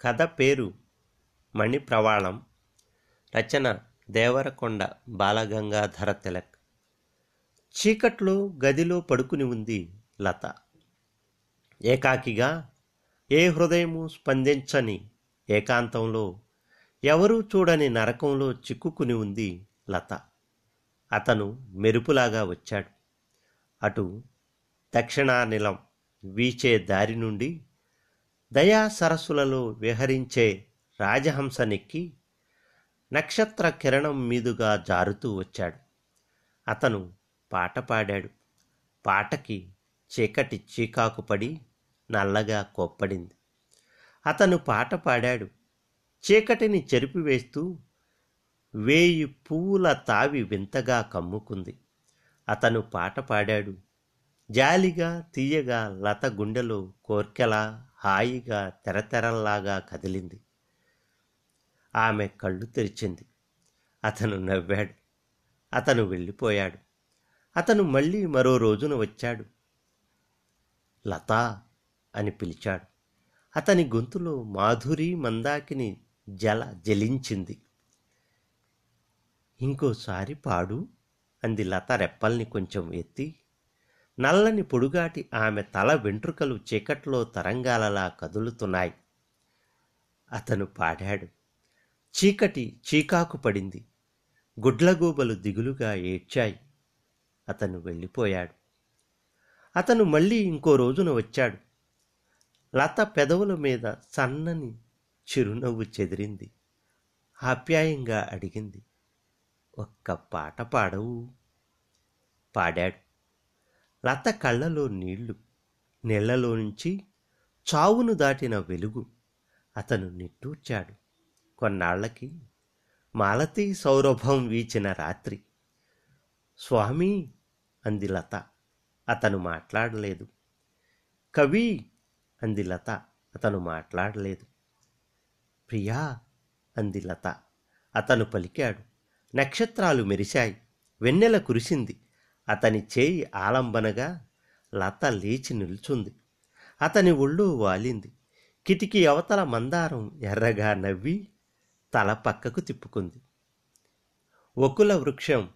కథ పేరు మణిప్రవాళం రచన దేవరకొండ బాలగంగాధర తిలక్. చీకట్లో గదిలో పడుకుని ఉంది లత. ఏకాకిగా ఏ హృదయము స్పందించని ఏకాంతంలో ఎవరూ చూడని నరకంలో చిక్కుకుని ఉంది లత. అతను మెరుపులాగా వచ్చాడు. అటు దక్షిణానిలం వీచే దారి నుండి దయా సరస్సులలో విహరించే రాజహంసనెక్కి నక్షత్ర కిరణం మీదుగా జారుతూ వచ్చాడు. అతను పాట పాడాడు. పాటకి చీకటి చీకాకు పడి నల్లగా కొప్పడింది. అతను పాట పాడాడు. చీకటిని చెరిపివేస్తూ వేయి పువ్వుల తావి వింతగా కమ్ముకుంది. అతను పాట పాడాడు. జాలిగా తీయగా లత గుండెలో కోర్కెలా హాయిగా తెరతెరల్లాగా కదిలింది. ఆమె కళ్ళు తెరిచింది. అతను నవ్వాడు. అతను వెళ్ళిపోయాడు. అతను మళ్ళీ మరో రోజున వచ్చాడు. లతా అని పిలిచాడు. అతని గొంతులో మాధురి మందాకిని జల జలించింది. ఇంకోసారి పాడు అంది లత రెప్పల్ని కొంచెం ఎత్తి. నల్లని పొడుగాటి ఆమె తల వెంట్రుకలు చీకట్లో తరంగాలలా కదులుతున్నాయి. అతను పాడాడు. చీకటి చీకాకు పడింది. గుడ్లగూబలు దిగులుగా ఏడ్చాయి. అతను వెళ్ళిపోయాడు. అతను మళ్ళీ ఇంకో రోజున వచ్చాడు. లత పెదవుల మీద సన్నని చిరునవ్వు చెదిరింది. ఆప్యాయంగా అడిగింది. ఒక్క పాట పాడవు పాడాడు. లత కళ్ళలో నీళ్ళు నెళ్ళలో నుంచి చావును దాటిన వెలుగు అతను నిట్టూర్చాడు. కొన్నాళ్ళకి మాలతి సౌరభం వీచిన రాత్రి. స్వామి! అంది లత. అతను మాట్లాడలేదు. కవి! అంది లత. అతను మాట్లాడలేదు. ప్రియా! అంది లత. అతను పలికాడు. నక్షత్రాలు మెరిశాయి. వెన్నెల కురిసింది. అతని చేయి ఆలంబనగా లత లేచి నిల్చుంది. అతని ఒళ్ళు వాలింది. కిటికీ అవతల మందారం ఎర్రగా నవ్వి తల పక్కకు తిప్పుకుంది. ఒకుల వృక్షం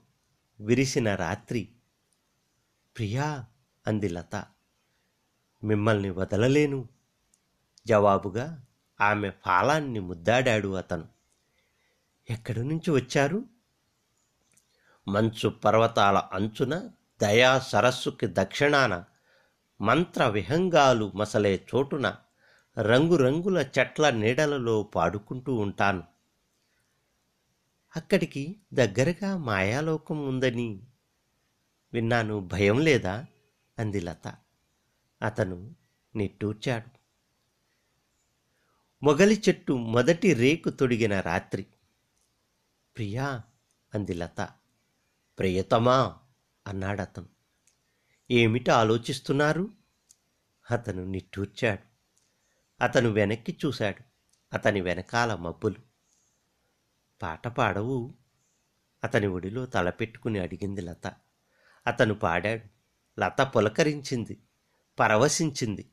విరిసిన రాత్రి. ప్రియా అంది లత. మిమ్మల్ని వదలలేను. జవాబుగా ఆమె ఫాలాన్ని ముద్దాడాడు అతను. ఎక్కడి నుంచి వచ్చారు? మంచు పర్వతాల అంచున దయా సరస్సుకి దక్షిణాన మంత్ర విహంగాలు మసలే చోటున రంగురంగుల చెట్ల నీడలలో పాడుకుంటూ ఉంటాను. అక్కడికి దగ్గరగా మాయాలోకం ఉందని విన్నాను. భయం లేదా? అంది లత. అతను నిట్టూర్చాడు. మొగలి చెట్టు మొదటి రేకు తొడిగిన రాత్రి. ప్రియా అంది లత. ప్రియతమా? అన్నాడతను. ఏమిటి ఆలోచిస్తున్నారు? అతను నిట్టూర్చాడు. అతను వెనక్కి చూశాడు. అతని వెనకాల మబ్బులు. పాట పాడవు. అతని ఒడిలో తలపెట్టుకుని అడిగింది లత. అతను పాడాడు. లత పులకరించింది. పరవశించింది.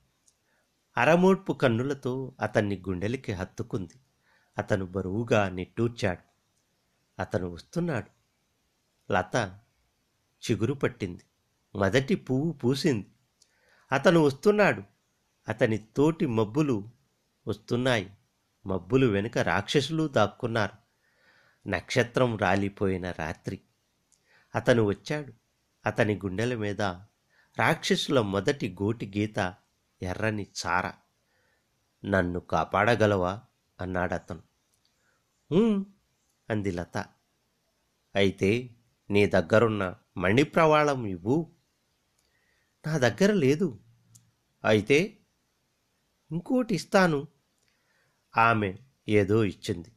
అరమోడ్పు కన్నులతో అతన్ని గుండెలకి హత్తుకుంది. అతను బరువుగా నిట్టూర్చాడు. అతను వస్తున్నాడు. లత చిగురు పట్టింది. మొదటి పువ్వు పూసింది. అతను వస్తున్నాడు. అతని తోటి మబ్బులు వస్తున్నాయి. మబ్బులు వెనుక రాక్షసులు దాక్కున్నారు. నక్షత్రం రాలిపోయిన రాత్రి. అతను వచ్చాడు. అతని గుండెల మీద రాక్షసుల మొదటి గోటి గీత ఎర్రని చార. నన్ను కాపాడగలవా? అన్నాడతను. అంది లత. అయితే నీ దగ్గరున్న మణిప్రవాళం ఇవ్వు. నా దగ్గర లేదు. అయితే ఇంకోటి ఇస్తాను. ఆమె ఏదో ఇచ్చింది.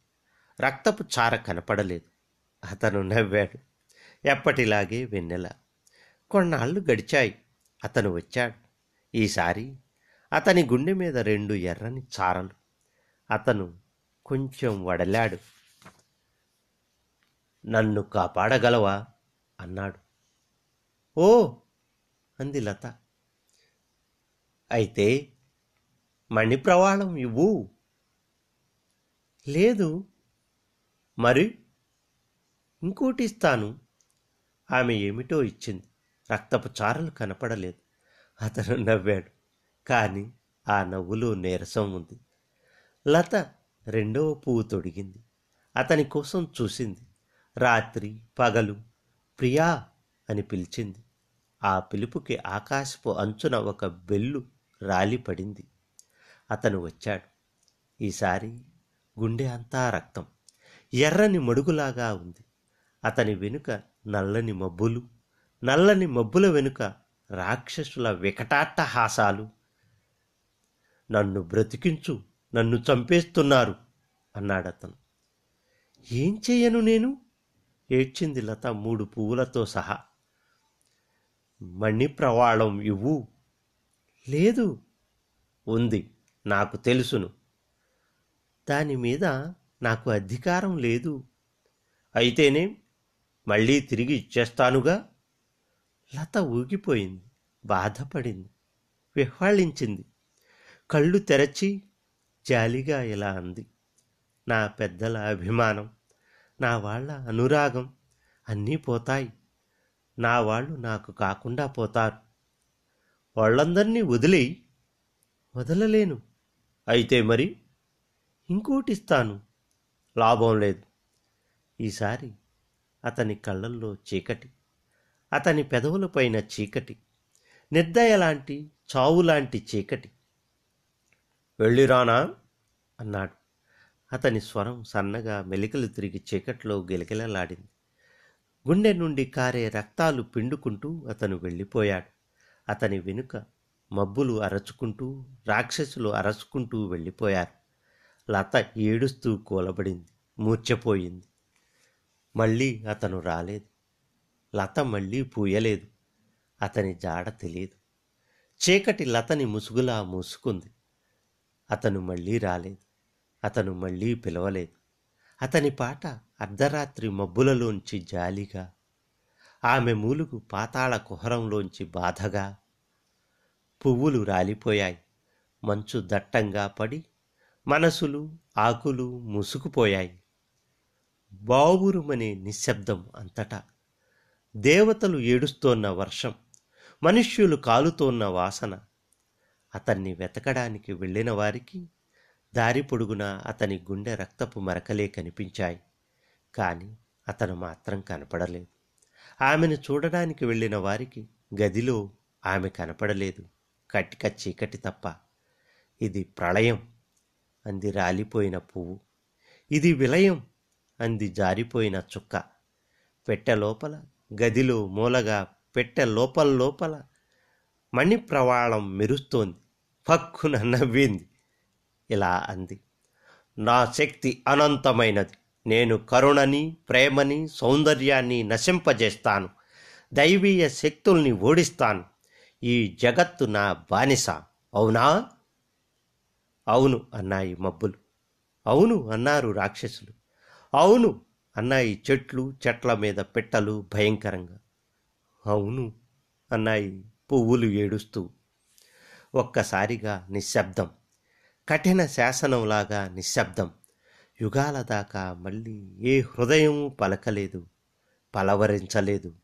రక్తపు చార కనపడలేదు. అతను నవ్వాడు. ఎప్పటిలాగే వెన్నెల. కొన్నాళ్ళు గడిచాయి. అతను వచ్చాడు. ఈసారి అతని గుండె మీద రెండు ఎర్రని చారలు. అతను కొంచెం వడలాడు. నన్ను కాపాడగలవా? అన్నాడు. ఓ! అంది లత. అయితే మణిప్రవాళం ఇవ్వు. లేదు. మరి? ఇంకోటి ఇస్తాను ఆమె ఏమిటో ఇచ్చింది. రక్తపు చారలు కనపడలేదు. అతను నవ్వాడు. కానీ ఆ నవ్వులో నీరసం ఉంది. లత రెండవ పువ్వు తొడిగింది. అతని కోసం చూసింది. రాత్రి పగలు ప్రియా అని పిలిచింది. ఆ పిలుపుకి ఆకాశపు అంచున ఒక బెల్లు రాలిపడింది అతను వచ్చాడు. ఈసారి గుండె అంతా రక్తం. ఎర్రని మడుగులాగా ఉంది. అతని వెనుక నల్లని మబ్బులు నల్లని మబ్బుల వెనుక రాక్షసుల వికటాట్టహాసాలు. నన్ను బ్రతికించు నన్ను చంపేస్తున్నారు అన్నాడతను. ఏం చేయను నేను? ఏడ్చింది లత మూడు పువ్వులతో సహా. మణి ప్రవాళం ఇవ్వు. లేదు ఉంది నాకు తెలుసును. దాని మీద నాకు అధికారం లేదు. అయితేనే మళ్ళీ తిరిగి ఇచ్చేస్తానుగా? లత ఊగిపోయింది బాధపడింది విహ్వాళించింది. కళ్ళు తెరచి జాలిగా ఇలా అంది. నా పెద్దల అభిమానం. నా వాళ్ళ అనురాగం అన్నీ పోతాయి. నా వాళ్ళు నాకు కాకుండా పోతారు. వాళ్ళందరినీ వదిలి వదలలేను. అయితే మరి ఇంకోటిస్తాను. లాభం లేదు. ఈసారి అతని కళ్ళల్లో చీకటి అతని పెదవులపైన చీకటి నిర్దయ లాంటి చావులాంటి చీకటి. వెళ్ళిరానా? అన్నాడు. అతని స్వరం సన్నగా మెలికలు తిరిగి చీకట్లో గిలగిలలాడింది. గుండె నుండి కారే రక్తాలు పిండుకుంటూ అతను వెళ్ళిపోయాడు. అతని వెనుక మబ్బులు అరచుకుంటూ రాక్షసులు అరచుకుంటూ వెళ్ళిపోయారు. లత ఏడుస్తూ కూలబడింది మూర్చపోయింది మళ్ళీ అతను రాలేదు. లత మళ్ళీ పూయలేదు. అతని జాడ తెలియదు. చీకటి లతని ముసుగులా మూసుకుంది. అతను మళ్ళీ రాలేదు. అతను మళ్ళీ పిలవలేదు. అతని పాట అర్ధరాత్రి మబ్బులలోంచి జాలిగా ఆమె మూలుగు పాతాళ కుహరంలోంచి బాధగా పువ్వులు రాలిపోయాయి మంచు దట్టంగా పడి మనసులు ఆకులు ముసుకుపోయాయి బావురుమనే నిశ్శబ్దం అంతటా దేవతలు ఏడుస్తోన్న వర్షం మనుష్యులు కాలుతోన్న వాసన అతన్ని వెతకడానికి వెళ్ళిన వారికి దారి పొడుగున అతని గుండె రక్తపు మరకలే కనిపించాయి. కానీ అతను మాత్రం కనపడలేదు. ఆమెను చూడడానికి వెళ్ళిన వారికి గదిలో ఆమె కనపడలేదు. కటిక చీకటి తప్ప. ఇది ప్రళయం అంది రాలిపోయిన పువ్వు. ఇది విలయం అంది జారిపోయిన చుక్క. పెట్టె లోపల గదిలో మూలగా పెట్టె లోపల లోపల మణి ప్రవాళం మెరుస్తోంది. పక్కున నవ్వింది. ఇలా అంది. నా శక్తి అనంతమైనది. నేను కరుణని ప్రేమని సౌందర్యాన్ని నశింపజేస్తాను. దైవీయ శక్తుల్ని ఓడిస్తాను. ఈ జగత్తు నా బానిస. అవునా? అవును అన్నాయి మబ్బులు. అవును అన్నారు రాక్షసులు. అవును అన్నాయి చెట్లు చెట్ల మీద పెట్టలు భయంకరంగా. అవును అన్నాయి పువ్వులు ఏడుస్తూ. ఒక్కసారిగా నిశ్శబ్దం. కఠిన శాసనంలాగా నిశ్శబ్దం. యుగాల దాకా మళ్ళీ ఏ హృదయం పలకలేదు పలవరించలేదు.